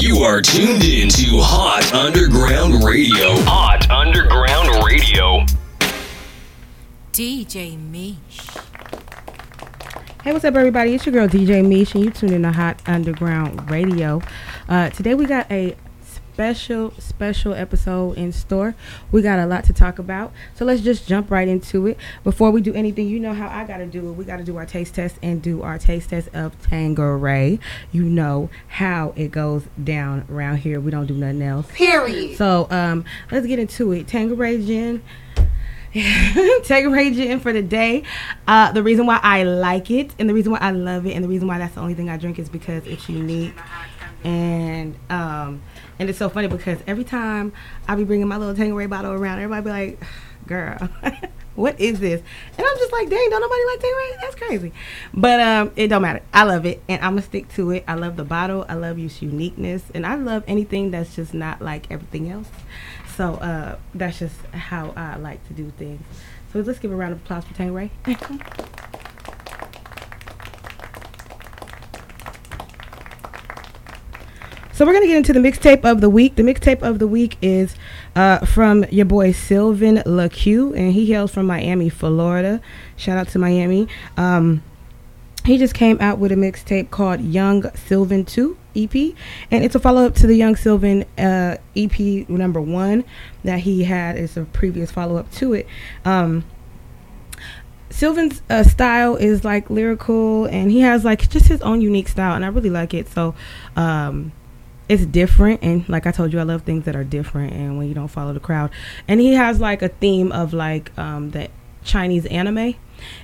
You are tuned in to Haute Underground Radio. Haute Underground Radio. DJ Miche. Hey, what's up, everybody? It's your girl DJ Miche, and you tuned in to Haute Underground Radio. Uh, today we got a special, special episode in store. We got a lot to talk about, so let's just jump right into it. Before we do anything, you know how I gotta do it. We gotta do our taste test and do our taste test of Tanqueray. You know how it goes down around here. We don't do nothing else. Period. So um, let's get into it. Tanqueray gin. Tanqueray gin for the day. Uh, the reason why I like it and the reason why I love it and the reason why that's the only thing I drink is because it's unique and um, and it's so funny because every time I be bringing my little Tanqueray bottle around, everybody be like, "Girl, what is this?" And I'm just like, "Dang, don't nobody like Tanqueray? That's crazy." But um, it don't matter. I love it, and I'm gonna stick to it. I love the bottle. I love its uniqueness, and I love anything that's just not like everything else. So uh, that's just how I like to do things. So let's give a round of applause for Tanqueray. So we're gonna get into the mixtape of the week. The mixtape of the week is uh, from your boy Sylvan LaQue, and he hails from Miami, Florida. Shout out to Miami. Um, he just came out with a mixtape called Young Sylvan 2 EP, and it's a follow up to the Young Sylvan uh, EP number one that he had as a previous follow up to it. Um, Sylvan's uh, style is like lyrical, and he has like just his own unique style, and I really like it. So, um, it's different and like i told you i love things that are different and when you don't follow the crowd. And he has like a theme of like um the chinese anime.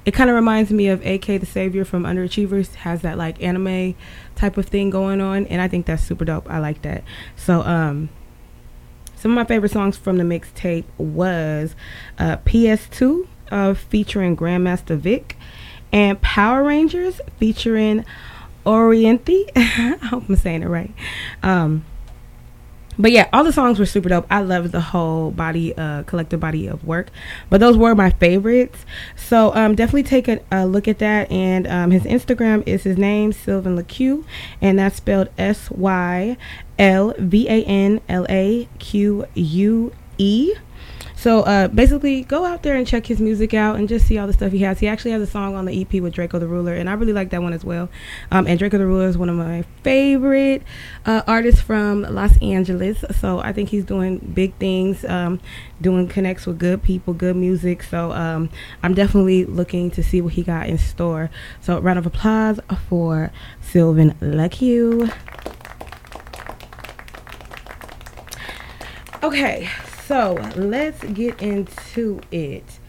It kind of reminds me of ak the savior from underachievers has that like anime type of thing going on and i think that's super dope. I like that. So um some of my favorite songs from the mixtape was uh, ps2 uh, featuring grandmaster vic and power rangers featuring Oriente. I hope I'm saying it right. Um, but yeah, all the songs were super dope. I loved the whole body, uh, collective body of work. But those were my favorites. So um, definitely take a, a look at that. And um, his Instagram is his name, Sylvan LaQue, and that's spelled S Y L V A N L A Q U E. So uh, basically, go out there and check his music out and just see all the stuff he has. He actually has a song on the EP with Draco the Ruler, and I really like that one as well. Um, and Draco the Ruler is one of my favorite uh, artists from Los Angeles. So I think he's doing big things, um, doing connects with good people, good music. So um, I'm definitely looking to see what he got in store. So round of applause for Sylvan LaQue. Okay, so let's get into it.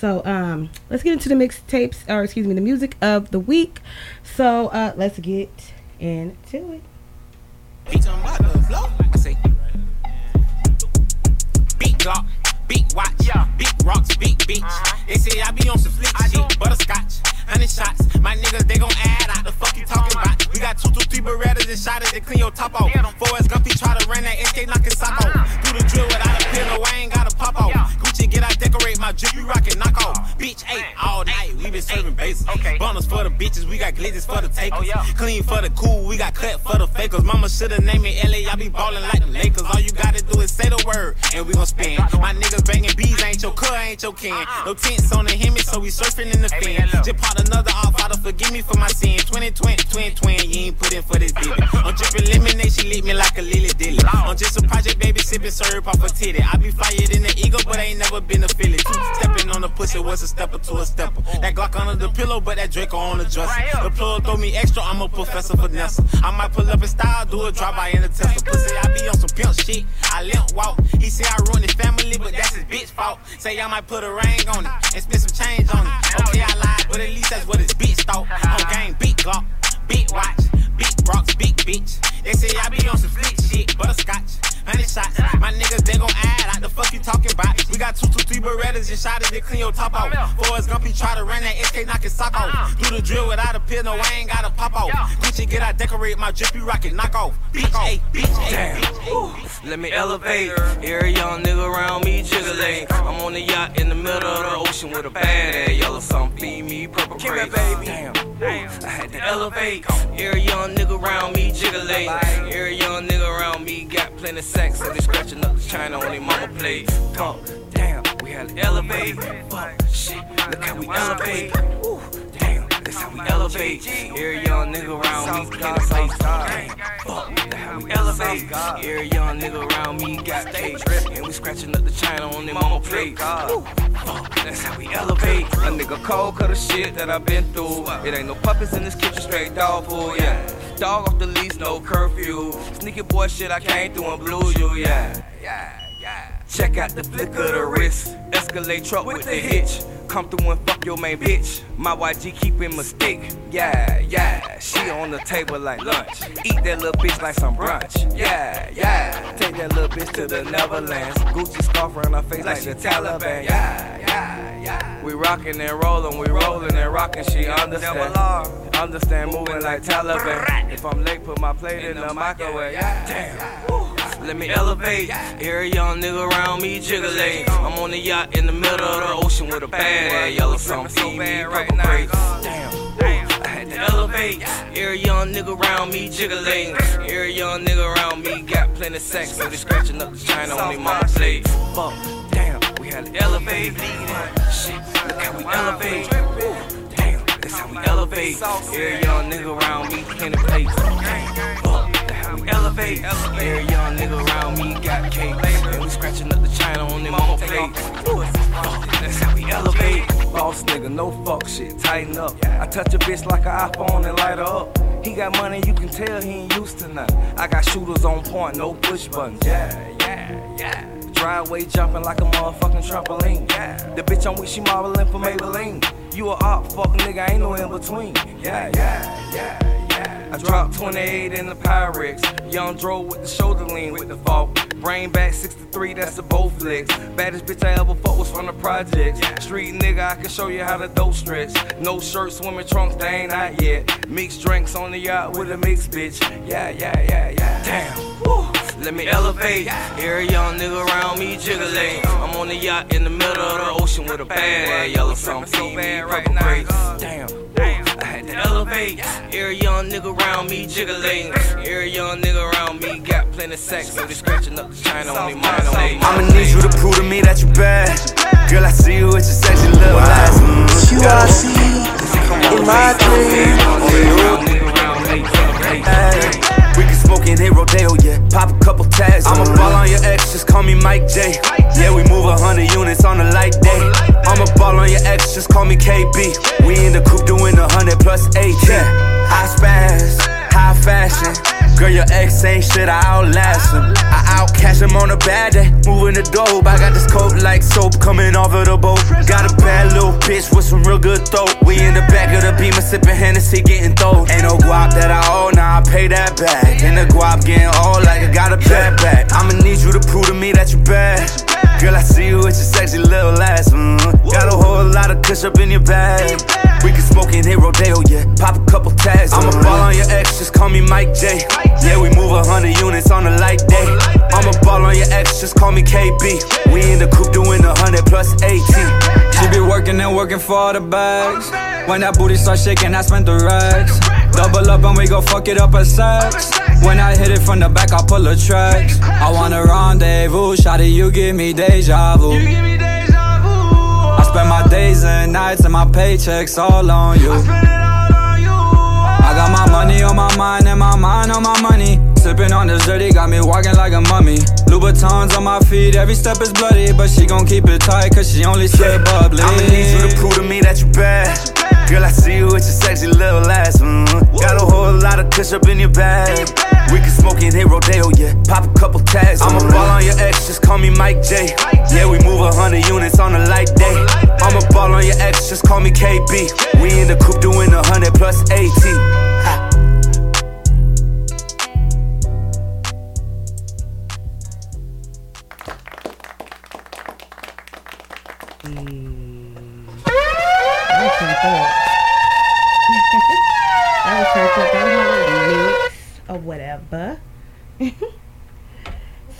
So um, let's get into the mixtapes, or excuse me, the music of the week. So uh, let's get into it. Beat on what the flow? I say. Beat Glock, beat watch, beat rocks, beat beach. They say I be on some flick shit, butterscotch, hundred shots. My niggas they gon' add out the fuck you talking about. We got two, two, three Berettas and shot it to clean your top off. Forrest Gumpy try to run that SK knocking sock off. Uh-huh. Do the drill without a pillow, I ain't got a pop off. Gucci get out, decorate my drip, you rockin' knock off. Bitch, hey, all night we been serving bases. Bonus for the bitches, we got glitters for the takers. Oh, clean for the cool, we got cut for the fakers. Mama shoulda named me LA, I be ballin' like the Lakers. All you gotta do is say the word, and we gon' spin. Ain't your cut, ain't your can. No tents on the Hemi, so we surfing in the fin. Just pot another off, Father, forgive me for my sin. 2020, twin, twin, you ain't put in for this baby. I'm drippin' lemonade, she lit me like a lily dilly. I'm just a project baby, sippin' syrup off a titty. I be fired in the ego, but I ain't never been a Philly. Pussy was a stepper to a stepper. That Glock under the pillow, but that Draco on the dresser. The plug throw me extra, I'm a professor Vanessa. I might pull up in style, do a drop by in the Tesla. Pussy, I be on some pimp shit. I limp walk. He say I ruined his family, but that's his bitch fault. Say I might put a ring on it and spend some change on it. Okay, I lied, but at least that's what his bitch thought. On game, beat Glock, beat watch, beat rocks, beat bitch. They say I be on some flick shit, butterscotch. Hundred shots, my niggas they gon' add out the fuck you talking about. We got two, two, three Berettas and shot it to clean your top off. Forrest Gumpy try to run that SK knock his sock off. Uh-uh. Do the drill without a pill, no, I ain't got a pop off. kitchen, get out, decorate my drippy rocket, knock off. Bitch, hey, bitch, hey, Damn. Let me elevate. Every young nigga around me jiggling. I'm on the yacht in the middle of the ocean with a bad ass yellow sun. Feed me purple crazy. Damn. I had to elevate. Every young nigga around me jiggling. Every young nigga around me got plenty sex, so they scratching up the china on their mama plate. Fuck. Damn. We elevate. Fuck. Shit. Look how we elevate. Woo. Damn. That's how we elevate. Every young nigga around me got a place. Damn. Fuck. That's how we elevate. Every young nigga around me got cake. And we scratching up the china on their mama plate. Woo. Fuck. That's how we elevate. A nigga cold cut of shit that I've been through. It ain't no puppets in this kitchen, straight dog food, yeah. Dog off the leash, no curfew. Sneaky boy shit, I came through and blew you. Yeah, yeah. Check out the flick of the wrist. Escalate truck with the hitch. Come through and fuck your main bitch. My YG keeping my stick. Yeah, yeah. She on the table like lunch. Eat that little bitch like some brunch. Yeah, yeah. Take that little bitch to the Neverlands. Gucci scarf around her face like the Taliban. Yeah, yeah, yeah. We rockin' and rollin', we rollin' and rockin'. She understand. Understand moving like Taliban. If I'm late, put my plate in the microwave. Damn. Let me elevate. Every young nigga around me jiggling. I'm on the yacht in the middle of the ocean with a bad ass yellow sun. Feed me purple grapes. Damn. I had to elevate. Every young nigga around me jiggling. Every young nigga around me got plenty sex, so they scratching up the china on me mama plate. Fuck. Damn. We had to elevate. Shit. Look how we elevate. Damn. That's how we elevate. Every young nigga around me plenty plates. Fuck. That's how we elevate. Every young nigga around me got cake. And we scratching up the china on them mama plate. That's how we elevate. Boss nigga, no fuck shit, tighten up. I touch a bitch like an iPhone and light her up. He got money, you can tell he ain't used to nothing. I got shooters on point, no push buttons. Yeah, yeah, yeah. Driveway jumping like a motherfucking trampoline. Yeah. The bitch I'm with, she modeling for Maybelline. You a op, fuck nigga, ain't no in between. Yeah, yeah, yeah, yeah. I dropped 28 in the Pyrex. Young drove with the shoulder lean with the fault. Brain back 63, that's the both legs. Baddest bitch I ever fucked was from the projects. Street nigga, I can show you how to dope stretch. No shirt, swimming trunks, they ain't out yet. Mixed drinks on the yacht with a mixed bitch. Yeah, yeah, yeah, yeah. Damn. Woo. Let me elevate. Every young nigga around me jiggling. I'm on the yacht in the middle of the ocean with a bad ass yellow. Feed me purple grapes. Damn. I had to elevate. Every young nigga around me jiggling. Every young nigga around me got plenty sex, so they scratching up the china on me mama plate. I'ma need you to prove to me that you bad. Girl, I see you with your sexy little eyes. Mm, You I see in my dreams. We can smoke and hit Rodeo, yeah. Pop a couple tags. I'ma ball on your ex, just call me Mike J. Yeah, we move a hundred units on a light day. I'ma ball on your ex, just call me KB. We in the coupe doing a hundred plus eight, yeah. High spaz, high fashion. Girl, your ex ain't shit, I outlast him. I outcash him on a bad day. Moving the dope, I got this coat like soap coming off of the boat. Got a bad little bitch with some real good throat. We in the back of the beamer sipping Hennessy, getting throat. Ain't no guap that I owe, now I pay that back. And the guap getting old like I got a bad back. I'ma need you to prove to me that you bad. Girl, I see you with your sexy little ass. Mm. Got a whole lot of kush up in your bag. We can smoke and hit Rodeo, yeah. Pop a couple tags. I'ma ball on your ex, just call me Mike J. Yeah, we move a hundred units on a light day. I'ma ball on your ex, just call me KB. We in the coupe doing a hundred plus 18. She be working and working for all the bags. When that booty start shaking, I spent the racks. Double up and we go fuck it up at sex. When I hit it from the back, I pull the tracks. I want a rendezvous, shawty, you give me deja vu. I spend my days and nights and my paychecks all on you. I got my money on my mind and my mind on my money. Sipping on this dirty, got me walking like a mummy. Louboutins on my feet, every step is bloody. But she gon' keep it tight, cause she only sip bubbly. I'ma need you to prove to me that you bad. Girl, I see you with your sexy little ass. Mm. Got a whole lot of kush up in your bag. We can smoke and hit Rodeo, yeah. Pop a couple tags. I'ma ball on your ex, just call me Mike J. Yeah, we move a hundred units on a light day. I'ma ball on your ex, just call me KB. We in the coupe doing a hundred plus 18.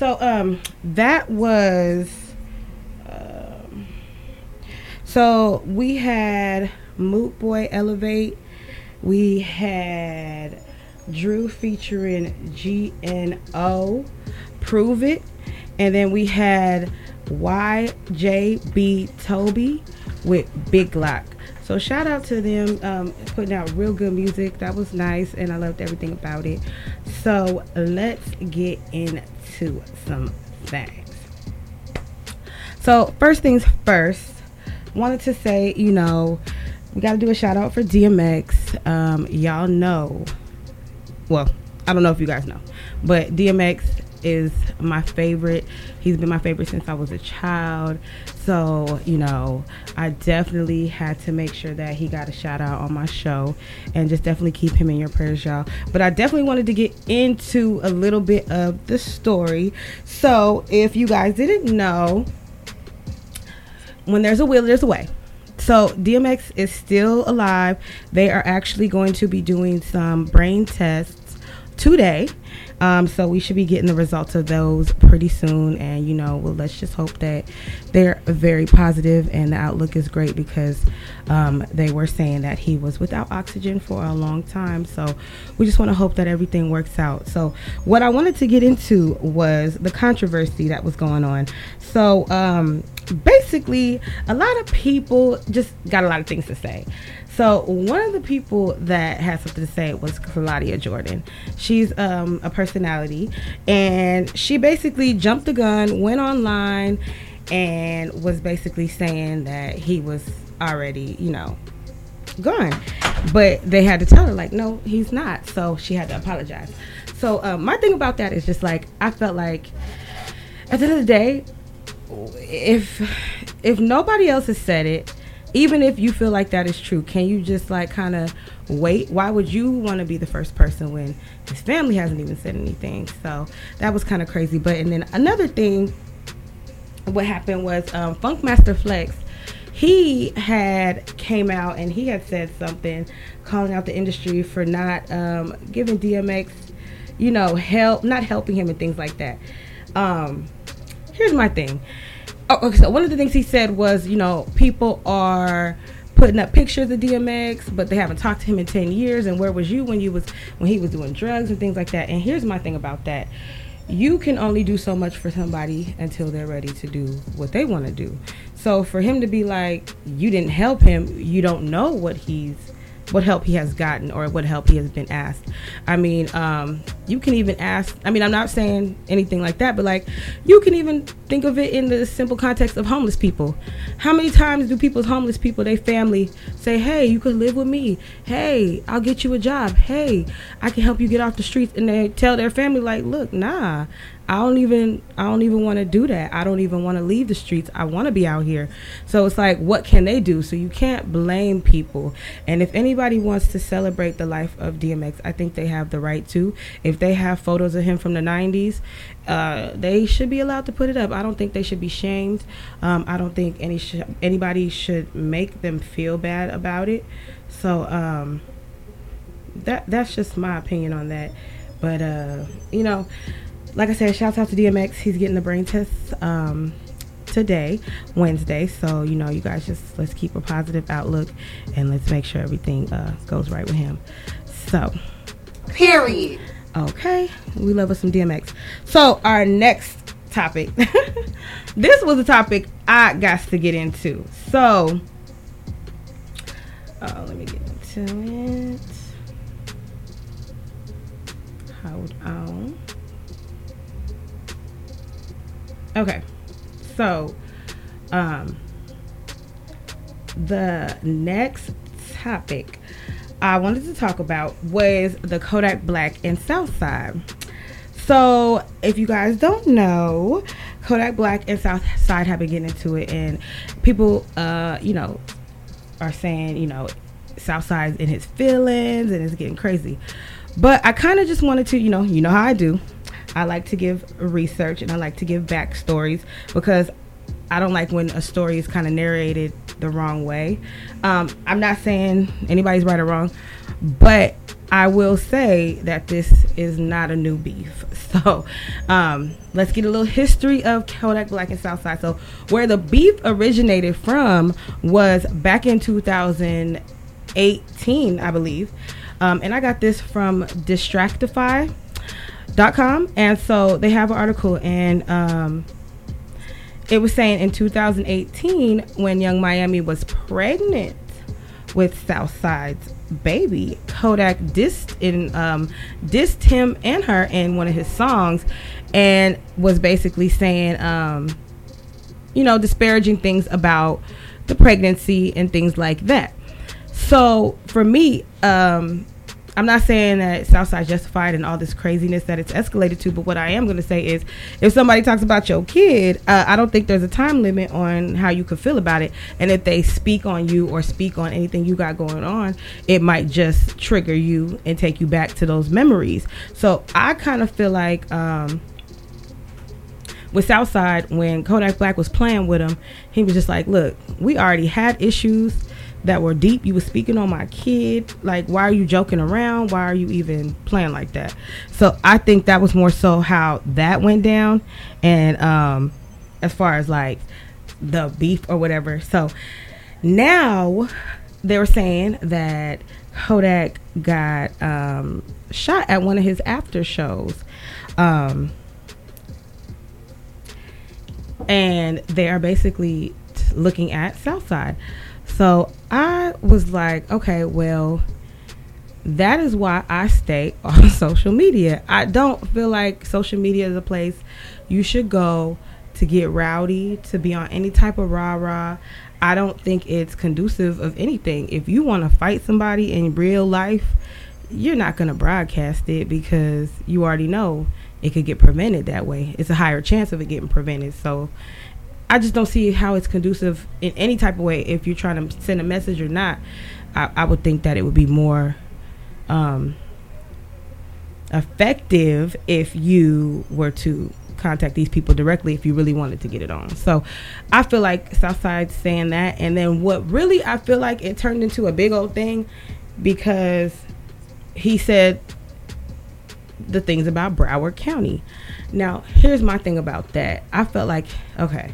So um that was um, so we had Moot Boy Elevate. We had Drew featuring GNO Prove It. And then we had YJB Toby with Big Glock. So shout out to them um, putting out real good music. That was nice, and I loved everything about it. So let's get into some things. So first things first, wanted to say, you know, we got to do a shout out for DMX. Um, y'all know, well, I don't know if you guys know, but DMX is my favorite. He's been my favorite since I was a child. So, you know, I definitely had to make sure that he got a shout out on my show and just definitely keep him in your prayers, y'all. But I definitely wanted to get into a little bit of the story. So, if you guys didn't know, when there's a will, there's a way. So DMX is still alive. They are actually going to be doing some brain tests today. Um, so we should be getting the results of those pretty soon. And you know, well, let's just hope that they're very positive and the outlook is great because um, they were saying that he was without oxygen for a long time. So we just want to hope that everything works out. So what I wanted to get into was the controversy that was going on. So um, basically, a lot of people just got a lot of things to say. So one of the people that had something to say was Claudia Jordan. She's um, a personality, and she basically jumped the gun, went online, and was basically saying that he was already, you know, gone. But they had to tell her like, no, he's not. So she had to apologize. So um, my thing about that is just like I felt like at the end of the day, if if nobody else has said it even if you feel like that is true, can you just like kind of wait? Why would you want to be the first person when his family hasn't even said anything? So that was kind of crazy. But and then another thing, what happened was um, Funkmaster Flex. He had came out and he had said something, calling out the industry for not um, giving DMX, you know, help, not helping him and things like that. Um, here's my thing oh, okay, so one of the things he said was, you know, people are putting up pictures of DMX, but they haven't talked to him in 10 years. And where was you when you was when he was doing drugs and things like that? And here's my thing about that. You can only do so much for somebody until they're ready to do what they want to do. So for him to be like, you didn't help him, you don't know what he's what help he has gotten or what help he has been asked. I mean, um, you can even ask. I mean, I'm not saying anything like that, but like you can even think of it in the simple context of homeless people. How many times do people's homeless people, their family, say, "Hey, you could live with me. Hey, I'll get you a job. Hey, I can help you get off the streets," and they tell their family, like, "Look, nah, I don't even I don't even want to do that. I don't even want to leave the streets. I want to be out here. So it's like what can they do? So you can't blame people. And if anybody wants to celebrate the life of DMX, I think they have the right to. If they have photos of him from the 90s, uh, they should be allowed to put it up. I don't think they should be shamed. Um, I don't think any sh- anybody should make them feel bad about it. So um, that that's just my opinion on that. But uh, you know, like I said, shouts out to DMX. He's getting the brain test um, today, Wednesday. So, you know, you guys just let's keep a positive outlook and let's make sure everything uh, goes right with him. So, period. Okay, we love us some DMX. So, our next topic. this was a topic I got to get into. So, uh, let me get into it. Hold on. Okay. So, um, the next topic I wanted to talk about was the Kodak Black and Southside. So, if you guys don't know, Kodak Black and Southside have been getting into it, and people, uh, you know, are saying, you know, Southside's in his feelings and it's getting crazy. But I kind of just wanted to, you know, you know how I do. I like to give research and I like to give backstories because I don't like when a story is kind of narrated the wrong way. Um, I'm not saying anybody's right or wrong, but I will say that this is not a new beef. So um, let's get a little history of Kodak Black and Southside. So where the beef originated from was back in 2018, I believe. Um, and I got this from Distractify.com. And so they have an article and um, it was saying in 2018 when Yung Miami was pregnant with Southside's baby, Kodak dissed in um, dissed him and her in one of his songs, and was basically saying, um, you know, disparaging things about the pregnancy and things like that. So for me, um, I'm not saying that Southside justified and all this craziness that it's escalated to, but what I am going to say is if somebody talks about your kid, uh, I don't think there's a time limit on how you could feel about it. And if they speak on you or speak on anything you got going on, it might just trigger you and take you back to those memories. So I kind of feel like. Um, with Southside, when Kodak Black was playing with him, he was just like, "Look, we already had issues that were deep. You were speaking on my kid. Like, why are you joking around? Why are you even playing like that? So I think that was more so how that went down. And um, as far as like the beef or whatever. So now they were saying that Kodak got um, shot at one of his after shows. Um, and they are basically looking at Southside. So I was like, okay, well, that is why I stay on social media. I don't feel like social media is a place you should go to get rowdy, to be on any type of rah rah. I don't think it's conducive of anything. If you want to fight somebody in real life, you're not going to broadcast it because you already know it could get prevented that way. It's a higher chance of it getting prevented. So I just don't see how it's conducive in any type of way. If you're trying to send a message or not, I, I would think that it would be more um, effective if you were to contact these people directly if you really wanted to get it on. So I feel like Southside's saying that. And then what really I feel like it turned into a big old thing because he said the things about Broward County. Now, here's my thing about that. I felt like, okay,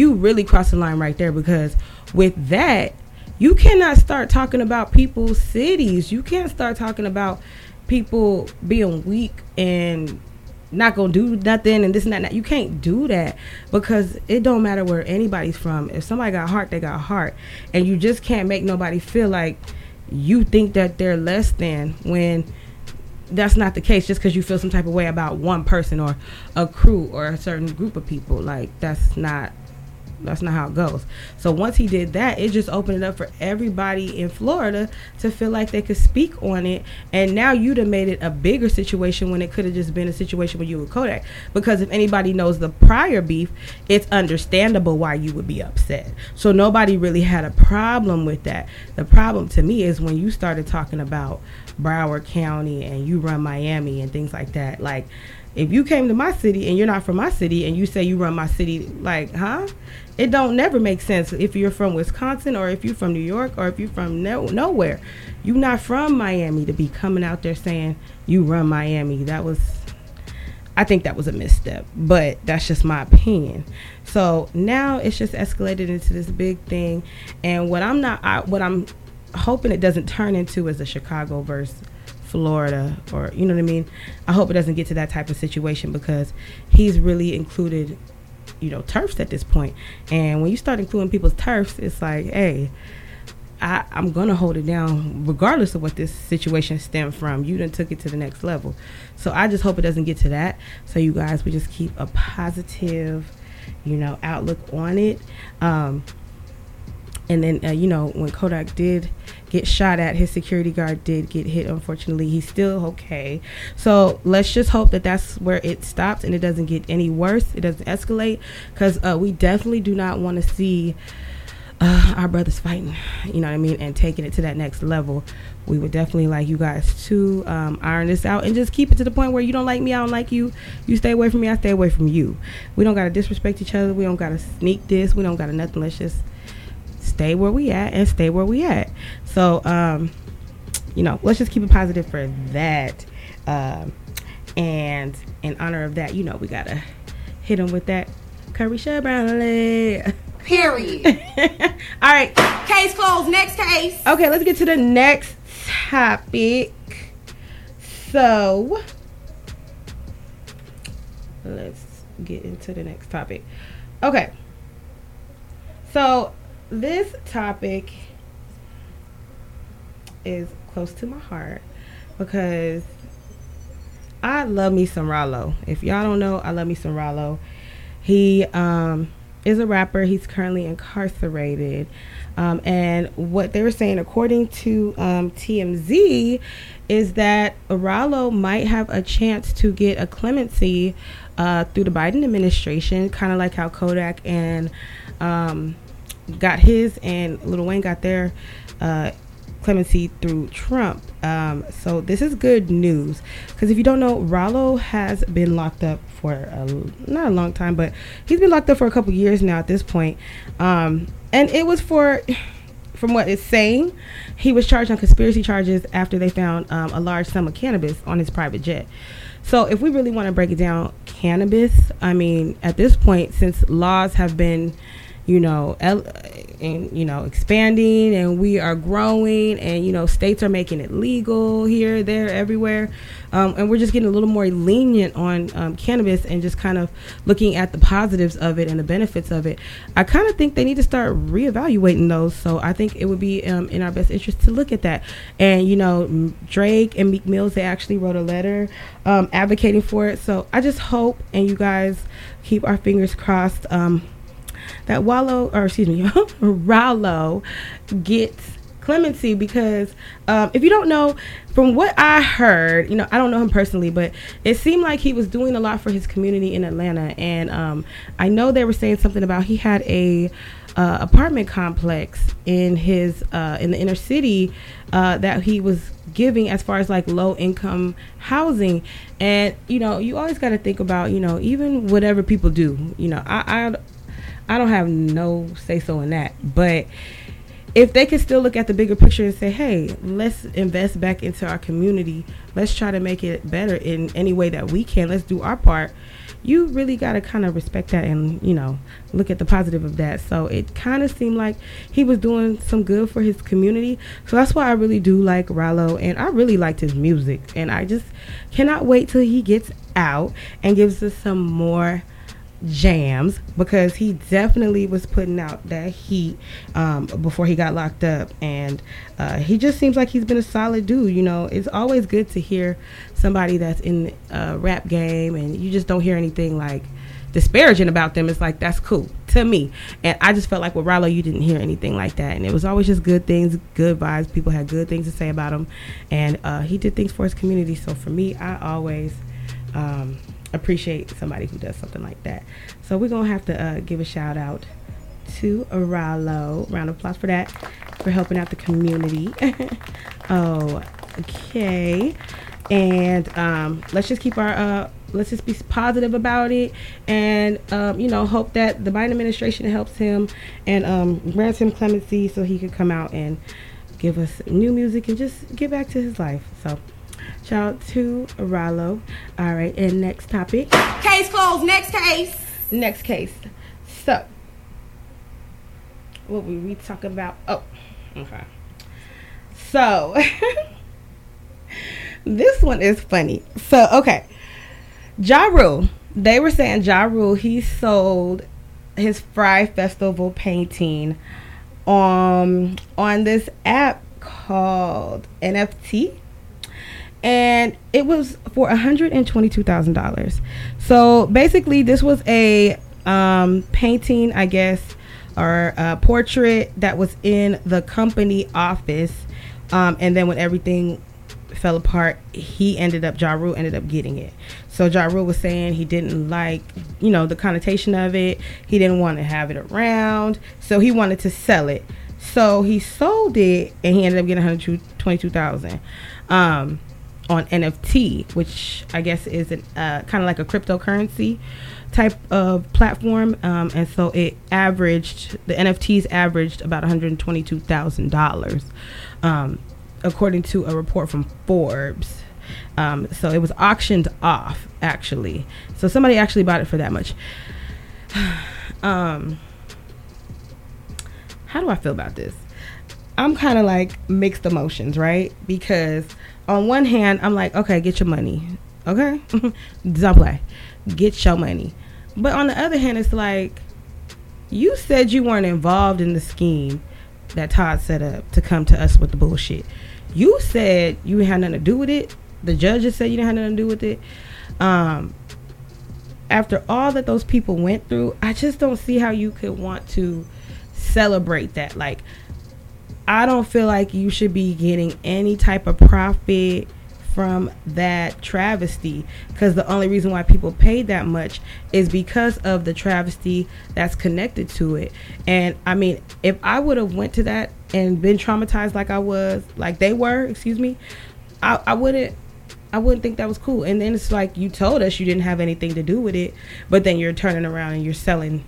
you really cross the line right there because with that, you cannot start talking about people's cities. You can't start talking about people being weak and not gonna do nothing and this and that, and that. You can't do that because it don't matter where anybody's from. If somebody got heart, they got heart, and you just can't make nobody feel like you think that they're less than when that's not the case. Just because you feel some type of way about one person or a crew or a certain group of people, like that's not that's not how it goes. So once he did that, it just opened it up for everybody in Florida to feel like they could speak on it. And now you'd have made it a bigger situation when it could have just been a situation with you with Kodak. Because if anybody knows the prior beef, it's understandable why you would be upset. So nobody really had a problem with that. The problem to me is when you started talking about Broward County and you run Miami and things like that. Like if you came to my city and you're not from my city and you say you run my city like huh? It don't never make sense if you're from wisconsin or if you're from new york or if you're from no, nowhere. You're not from miami to be coming out there saying you run miami. That was i think that was a misstep but that's just my opinion. So now it's just escalated into this big thing. And what i'm not I, what i'm hoping it doesn't turn into is a chicago verse Florida or you know what I mean. I hope it doesn't get to that type of situation because he's really included, you know, turfs at this point. And when you start including people's turfs, it's like, hey, I, I'm gonna hold it down regardless of what this situation stemmed from. You done took it to the next level. So I just hope it doesn't get to that. So you guys we just keep a positive, you know, outlook on it. Um, and then uh, you know when Kodak did get shot at, his security guard did get hit. Unfortunately, he's still okay. So let's just hope that that's where it stops and it doesn't get any worse. It doesn't escalate because uh, we definitely do not want to see. Uh, our brothers fighting, you know what I mean, and taking it to that next level. We would definitely like you guys to um, iron this out and just keep it to the point where you don't like me, I don't like you. You stay away from me, I stay away from you. We don't gotta disrespect each other. We don't gotta sneak this. We don't gotta nothing. Let's just stay where we at and stay where we at. So um, you know, let's just keep it positive for that. Um, and in honor of that, you know, we gotta hit him with that curry Brownlee. Period. All right. case closed. Next case. Okay, let's get to the next topic. So, let's get into the next topic. Okay. So, this topic is close to my heart because I love me some Ralo. If y'all don't know, I love me some Ralo. He um, is a rapper. He's currently incarcerated. Um, and what they were saying, according to um, TMZ, is that Ralo might have a chance to get a clemency uh, through the Biden administration, kind of like how Kodak and um, got his and Lil Wayne got their uh, clemency through Trump. Um, so this is good news because if you don't know, Ralo has been locked up for a, not a long time, but he's been locked up for a couple years now at this point. Um, and it was for, from what it's saying, he was charged on conspiracy charges after they found um, a large sum of cannabis on his private jet. So if we really want to break it down, cannabis, I mean, at this point, since laws have been you know, and you know, expanding, and we are growing, and you know, states are making it legal here, there, everywhere, um, and we're just getting a little more lenient on um, cannabis and just kind of looking at the positives of it and the benefits of it. I kind of think they need to start reevaluating those. So I think it would be um, in our best interest to look at that. And you know, Drake and Meek Mills, they actually wrote a letter um, advocating for it. So I just hope, and you guys keep our fingers crossed. Um, that Wallow, or excuse me, Ralo gets clemency because um, if you don't know, from what I heard, you know, I don't know him personally, but it seemed like he was doing a lot for his community in Atlanta. And um, I know they were saying something about he had a uh, apartment complex in his uh, in the inner city uh, that he was giving as far as like low income housing and you know you always got to think about you know even whatever people do you know I, I I don't have no say so in that. But if they can still look at the bigger picture and say, hey, let's invest back into our community, let's try to make it better in any way that we can, let's do our part. You really got to kind of respect that and, you know, look at the positive of that. So it kind of seemed like he was doing some good for his community. So that's why I really do like Ralo and I really liked his music. And I just cannot wait till he gets out and gives us some more jams because he definitely was putting out that heat um, before he got locked up. And uh, he just seems like he's been a solid dude you know. It's always good to hear somebody that's in a rap game and you just don't hear anything like disparaging about them. It's like that's cool to me. And i just felt like with Ralo you didn't hear anything like that. And it was always just good things good vibes. People had good things to say about him. And uh, he did things for his community. So for me i always um, appreciate somebody who does something like that. So we're gonna have to uh, give a shout out to Ralo. Round of applause for that, for helping out the community. oh, okay. And um, let's just keep our uh, let's just be positive about it, and um, you know, hope that the Biden administration helps him and um, grants him clemency so he can come out and give us new music and just get back to his life. So. Shout out to Ralo. All right, and next topic. Case closed. Next case. Next case. So, what were we talking about? Oh, okay. So, this one is funny. So, okay. Ja Rule. They were saying Ja Rule, he sold his Fyre Festival painting um, on this app called NFT and it was for $122,000. So basically, this was a um, painting, I guess, or a portrait that was in the company office. Um, and then when everything fell apart, he ended up, Ja Rule ended up getting it. So Ja Rule was saying he didn't like, you know, the connotation of it. He didn't want to have it around. So he wanted to sell it. So he sold it and he ended up getting 122000 um, on NFT, which I guess is an, uh, kind of like a cryptocurrency type of platform. Um, and so it averaged, the NFTs averaged about $122,000. Um, according to a report from Forbes. Um, so it was auctioned off, actually. So somebody actually bought it for that much. um, how do I feel about this? I'm kind of like mixed emotions, right? Because on one hand, I'm like, okay, get your money. Okay? Don't play. Get your money. But on the other hand, it's like, you said you weren't involved in the scheme that Todd set up to come to us with the bullshit. You said you had nothing to do with it. The judges said you didn't have nothing to do with it. Um, after all that those people went through, I just don't see how you could want to celebrate that. Like, I don't feel like you should be getting any type of profit from that travesty because the only reason why people paid that much is because of the travesty that's connected to it and i mean if i would have went to that and been traumatized like i was like they were excuse me i, I wouldn't I wouldn't think that was cool. And then it's like you told us you didn't have anything to do with it, but then you're turning around and you're selling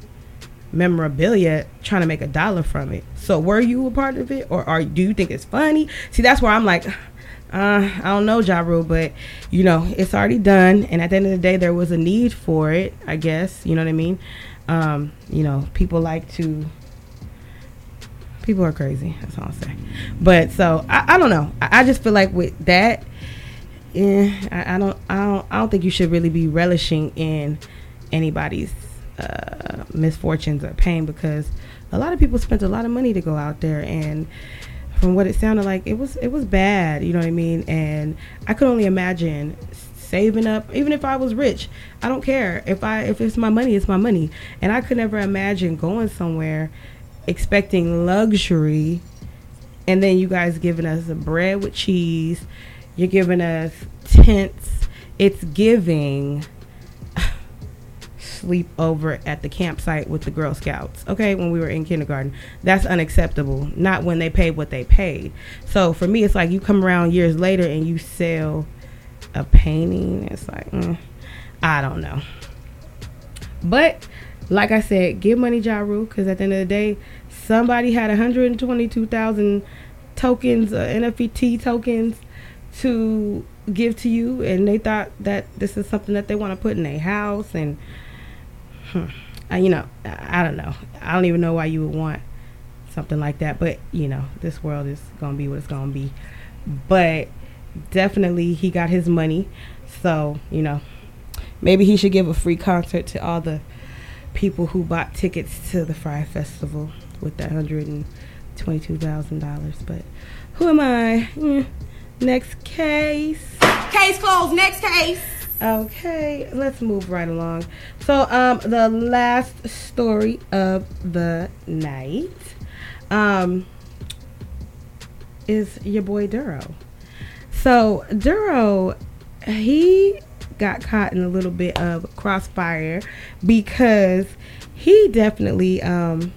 memorabilia trying to make a dollar from it. So were you a part of it or are do you think it's funny? See, that's where I'm like uh, I don't know, Ja Rule, but you know, it's already done. And at the end of the day, there was a need for it, I guess. You know what I mean? Um, you know, people like to. People are crazy. That's all I'll say. But so I, I don't know. I, I, just feel like with that, yeah, I, I, don't, I don't, I don't think you should really be relishing in anybody's uh, misfortunes or pain because a lot of people spent a lot of money to go out there and from what it sounded like, it was it was bad. You know what I mean? And I could only imagine saving up. Even if I was rich, I don't care. If I if it's my money, it's my money. And I could never imagine going somewhere expecting luxury, and then you guys giving us a bread with cheese. You're giving us tents. It's giving sleep over at the campsite with the Girl Scouts, okay, when we were in kindergarten. That's unacceptable. Not when they paid what they paid. So for me, it's like you come around years later and you sell a painting. It's like, mm, I don't know. But like I said, give money, Ja Rule, because at the end of the day, somebody had 122,000 tokens, uh, NFT tokens to give to you, and they thought that this is something that they want to put in their house and hmm, I, you know, I, don't know. I don't even know why you would want something like that. But you know, this world is gonna be what it's gonna be. But definitely, he got his money. So you know, maybe he should give a free concert to all the people who bought tickets to the Fyre Festival with that hundred and twenty-two thousand dollars. But who am I? Mm. Next case. Case closed. Next case. Okay, let's move right along. So, um, the last story of the night, um, is your boy Duro. So Duro, he got caught in a little bit of crossfire because he definitely um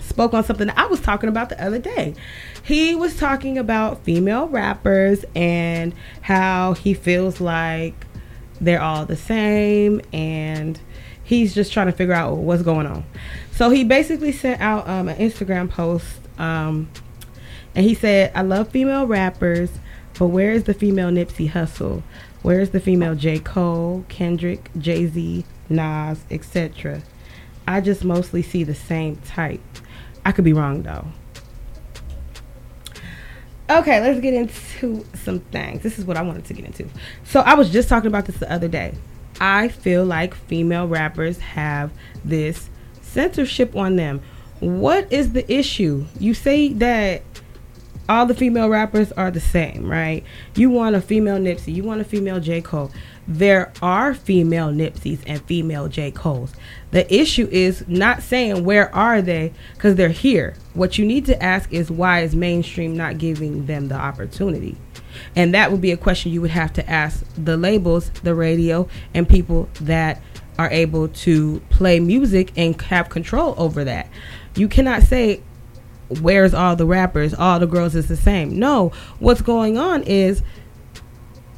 spoke on something I was talking about the other day. He was talking about female rappers and how he feels like they're all the same and he's just trying to figure out what's going on. So he basically sent out um, an instagram post um, and he said i love female rappers but where is the female nipsey hussle? Where is the female j. Cole kendrick jay-z nas etc i just mostly see the same type. I could be wrong though Okay, let's get into some things. This is what I wanted to get into. So I was just talking about this the other day. I feel like female rappers have this censorship on them. What is the issue? You say that all the female rappers are the same, right? You want a female Nipsey, you want a female J. Cole. There are female Nipseys and female J. Coles. The issue is not saying where are they because they're here. What you need to ask is why is mainstream not giving them the opportunity? And that would be a question you would have to ask the labels, the radio, and people that are able to play music and have control over that. You cannot say, Where's all the rappers? All the girls is the same. No, what's going on is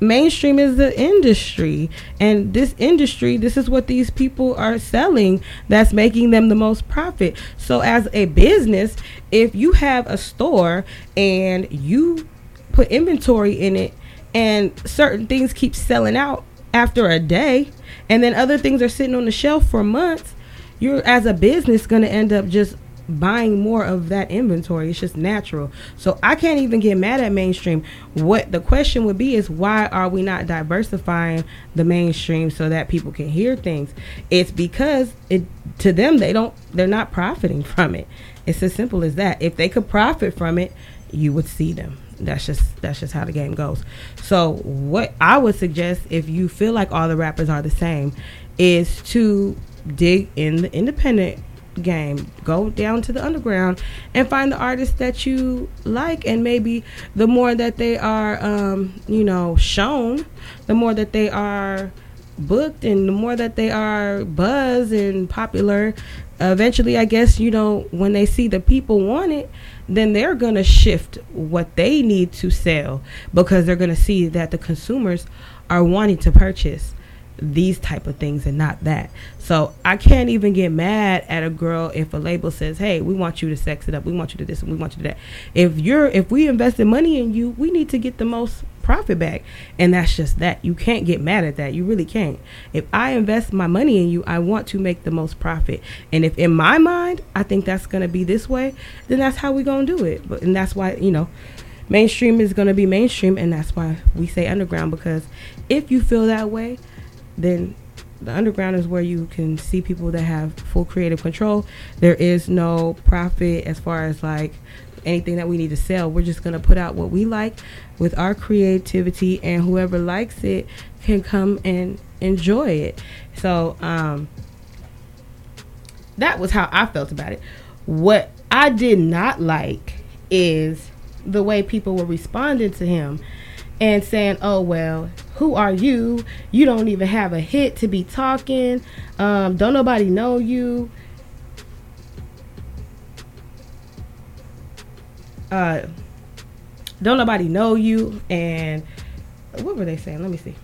mainstream is the industry and this industry this is what these people are selling that's making them the most profit so as a business if you have a store and you put inventory in it and certain things keep selling out after a day and then other things are sitting on the shelf for months, you're as a business going to end up just buying more of that inventory. It's just natural. So I can't even get mad at mainstream. What the question would be is why are we not diversifying the mainstream so that people can hear things? It's because it to them they don't they're not profiting from it. It's as simple as that. If they could profit from it, you would see them. That's just that's just how the game goes. So what I would suggest if you feel like all the rappers are the same is to dig in the independent game. Go down to the underground and find the artists that you like, and maybe the more that they are, um, you know, shown, the more that they are booked, and the more that they are buzz and popular. Eventually, I guess you know when they see the people want it, then they're gonna shift what they need to sell because they're gonna see that the consumers are wanting to purchase these type of things and not that. So I can't even get mad at a girl if a label says, "Hey, we want you to sex it up. We want you to this and we want you to that." If you're if we invested money in you, we need to get the most profit back. And that's just that. You can't get mad at that. You really can't. If I invest my money in you, I want to make the most profit. And if in my mind, I think that's going to be this way, then that's how we going to do it. But and that's why, you know, mainstream is going to be mainstream and that's why we say underground because if you feel that way, then the underground is where you can see people that have full creative control. There is no profit as far as like anything that we need to sell. We're just to put out what we like with our creativity, and whoever likes it can come and enjoy it. So, um, that was how I felt about it. What I did not like is the way people were responding to him and saying, "Oh well, who are you? You don't even have a hit to be talking. Um, don't nobody know you." Uh, don't nobody know you, and what were they saying? Let me see.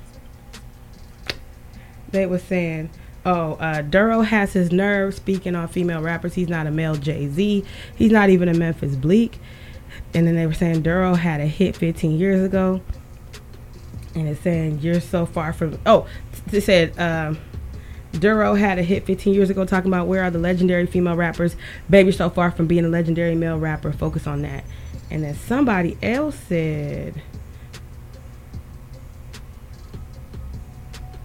They were saying, "Oh, uh, Dorrough has his nerve speaking on female rappers. He's not a male Jay Z. He's not even a Memphis Bleek. And then they were saying Dorrough had a hit 15 years ago and it's saying you're so far from. Oh, it said um, Dorrough had a hit 15 years ago talking about where are the legendary female rappers. Baby, so far from being a legendary male rapper. Focus on that. And then somebody else said.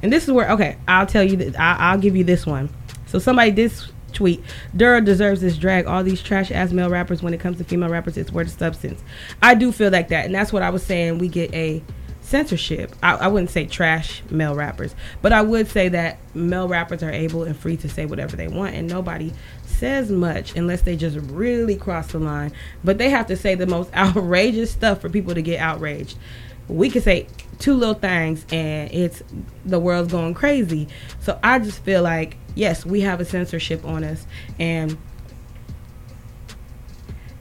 And this is where okay, I'll tell you that I'll, give you this one. So somebody did tweet Dorrough deserves this drag. All these trash ass male rappers. When it comes to female rappers, it's worth the substance. I do feel like that, and that's what I was saying. We get a censorship. I, I, wouldn't say trash male rappers, but I would say that male rappers are able and free to say whatever they want, and nobody says much unless they just really cross the line. But they have to say the most outrageous stuff for people to get outraged. We could say two little things, and it's the world's going crazy. So I just feel like yes, we have a censorship on us, and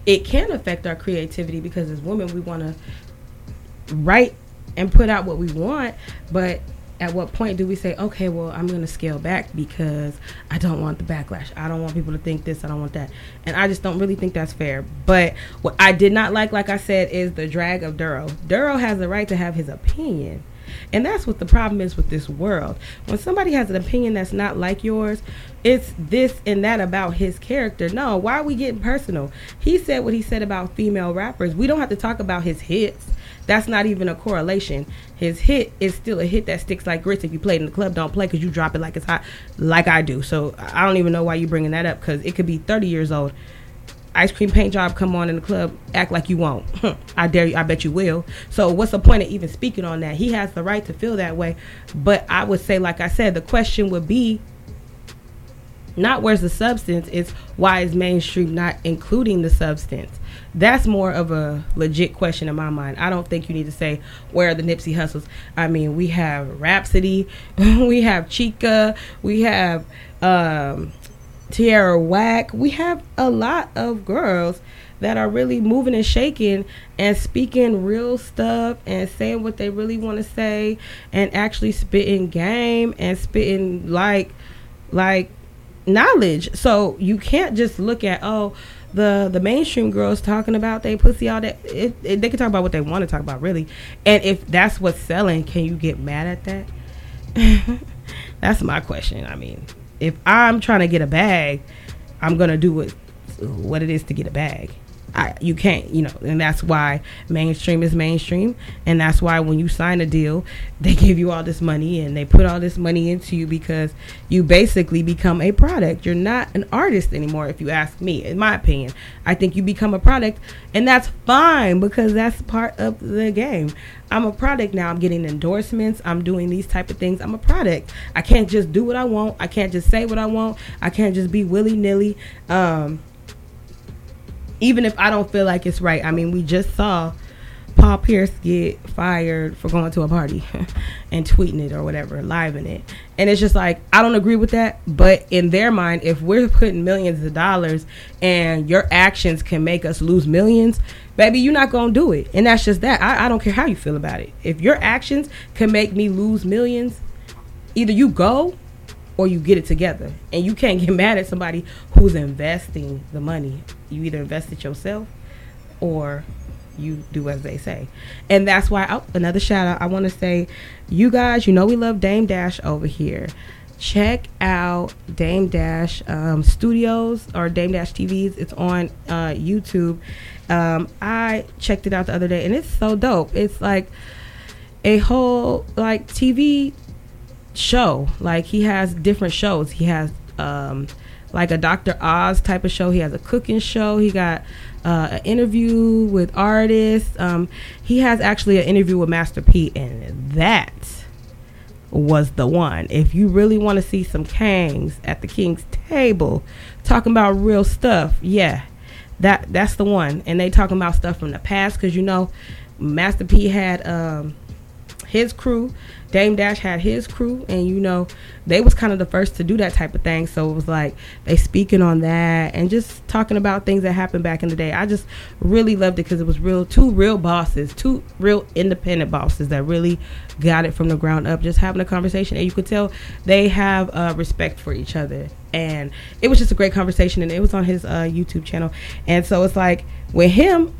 it can affect our creativity because as women we want to write and put out what we want, but at what point do we say, okay, well, I'm going to scale back because I don't want the backlash. I don't want people to think this. I don't want that. And I just don't really think that's fair. But what I did not like, like I said, is the drag of Dorrough. Dorrough has the right to have his opinion. And that's what the problem is with this world. When somebody has an opinion that's not like yours, it's this and that about his character. No, why are we getting personal? He said what he said about female rappers. We don't have to talk about his hits that's not even a correlation. His hit is still a hit that sticks like grits. If you play it in the club, don't play because you drop it like it's hot, like I do. So I don't even know why you're bringing that up because it could be 30 years old. Ice cream paint job come on in the club, act like you won't. I dare you. I bet you will. So what's the point of even speaking on that? He has the right to feel that way. But I would say, like I said, the question would be not where's the substance, it's why is mainstream not including the substance? That's more of a legit question in my mind. I don't think you need to say where are the Nipsey Hustles. I mean, we have Rapsody, we have Chika, we have um, Tierra Whack. We have a lot of girls that are really moving and shaking and speaking real stuff and saying what they really want to say and actually spitting game and spitting like like knowledge. So you can't just look at oh the the mainstream girls talking about they pussy all that. It, it, they can talk about what they want to talk about really, and if that's what's selling, can you get mad at that? that's my question. I mean, if I'm trying to get a bag, I'm gonna do what what it is to get a bag. I, you can't, you know, and that's why mainstream is mainstream, and that's why when you sign a deal, they give you all this money and they put all this money into you because you basically become a product. You're not an artist anymore, if you ask me. In my opinion, I think you become a product, and that's fine because that's part of the game. I'm a product now. I'm getting endorsements. I'm doing these type of things. I'm a product. I can't just do what I want. I can't just say what I want. I can't just be willy nilly. Um, even if I don't feel like it's right. I mean, we just saw Paul Pierce get fired for going to a party and tweeting it or whatever, live in it. And it's just like, I don't agree with that. But in their mind, if we're putting millions of dollars and your actions can make us lose millions, baby, you're not going to do it. And that's just that. I, I don't care how you feel about it. If your actions can make me lose millions, either you go or you get it together. And you can't get mad at somebody who's investing the money. You either invest it yourself or you do as they say. And that's why, oh, another shout out. I want to say, you guys, you know, we love Dame Dash over here. Check out Dame Dash um, Studios or Dame Dash TVs. It's on uh, YouTube. Um, I checked it out the other day and it's so dope. It's like a whole like TV show. Like he has different shows. He has um, like a Dr. Oz type of show. He has a cooking show. He got uh, an interview with artists. Um, he has actually an interview with Master P, and that was the one. If you really want to see some kangs at the king's table talking about real stuff, yeah, that that's the one. And they talking about stuff from the past because you know, Master P had um, his crew Dame Dash had his crew, and you know they was kind of the first to do that type of thing. So it was like they speaking on that and just talking about things that happened back in the day. I just really loved it because it was real, two real bosses, two real independent bosses that really got it from the ground up, just having a conversation, and you could tell they have uh, respect for each other. And it was just a great conversation, and it was on his uh, YouTube channel. And so it's like with him,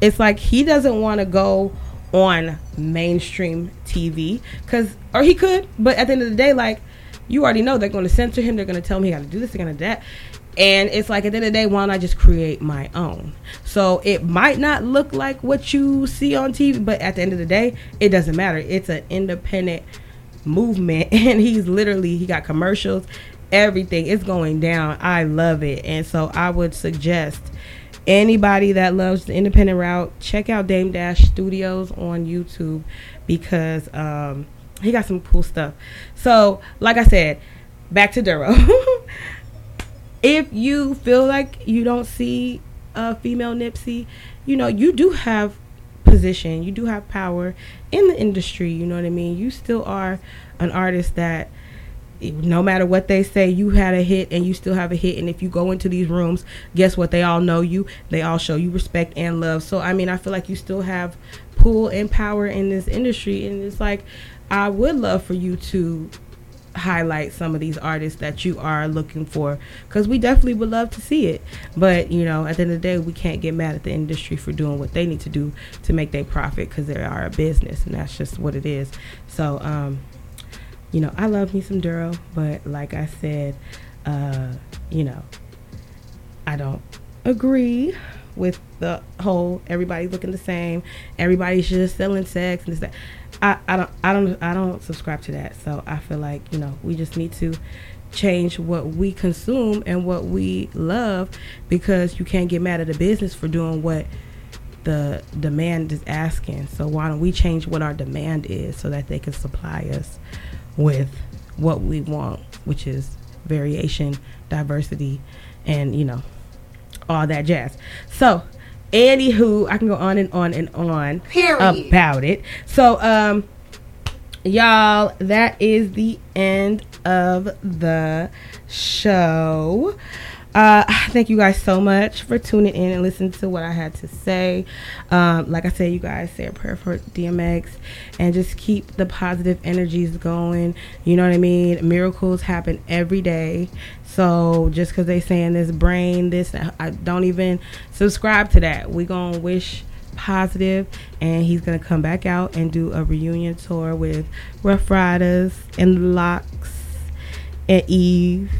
it's like he doesn't want to go on mainstream TV because or he could, but at the end of the day, like you already know they're going to censor him. They're going to tell him he got to do this. They're do that. And it's like at the end of the day, why don't I just create my own? So it might not look like what you see on TV, but at the end of the day, it doesn't matter. It's an independent movement, and he's literally he got commercials, everything. It's going down. I love it, and so I would suggest anybody that loves the independent route, check out Dame Dash Studios on YouTube because um, he got some cool stuff. So, like I said, back to Dorrough. if you feel like you don't see a female Nipsey, you know, you do have position, you do have power in the industry, you know what I mean? You still are an artist that no matter what they say, you had a hit and you still have a hit. And if you go into these rooms, guess what? They all know you. They all show you respect and love. So, I mean, I feel like you still have pull and power in this industry. And it's like, I would love for you to highlight some of these artists that you are looking for because we definitely would love to see it but you know at the end of the day we can't get mad at the industry for doing what they need to do to make their profit because they are a business and that's just what it is so um you know, I love me some Dorrough, but like I said, uh, you know, I don't agree with the whole everybody's looking the same, everybody's just selling sex and this that. I, I don't I don't I don't subscribe to that. So I feel like, you know, we just need to change what we consume and what we love because you can't get mad at a business for doing what the demand is asking. So why don't we change what our demand is so that they can supply us with what we want, which is variation, diversity, and you know, all that jazz. So, anywho, I can go on and on and on Period. about it. So, um, y'all, that is the end of the show. Uh, thank you guys so much for tuning in and listening to what I had to say. Um, like I said, you guys say a prayer for DMX and just keep the positive energies going. You know what I mean? Miracles happen every day. So just because they saying this brain, this, I don't even subscribe to that. We gonna wish positive and he's gonna come back out and do a reunion tour with Ruff Ryders and Lox and Eve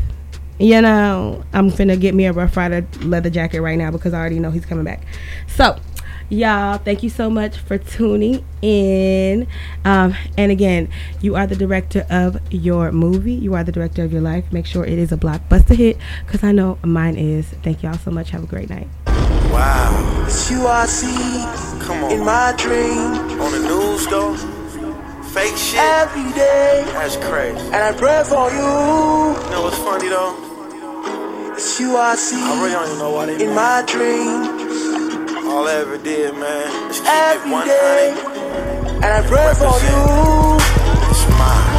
you know, I'm finna get me a Ruff Ryder leather jacket right now because I already know he's coming back. So, y'all, thank you so much for tuning in. Um, and again, you are the director of your movie. You are the director of your life. Make sure it is a blockbuster hit because I know mine is. Thank y'all so much. Have a great night. Wow. It's you I see Come on. in my dream On the news though, fake shit. every day. That's crazy. And I pray for you. You know what's funny though? It's you I see I really don't even know why they in mean. my dreams. All I ever did, man, is keep Every it one Day, and I pray for you. It's mine.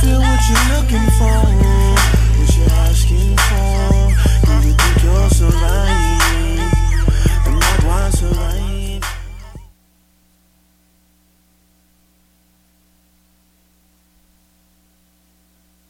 Feel what you're looking for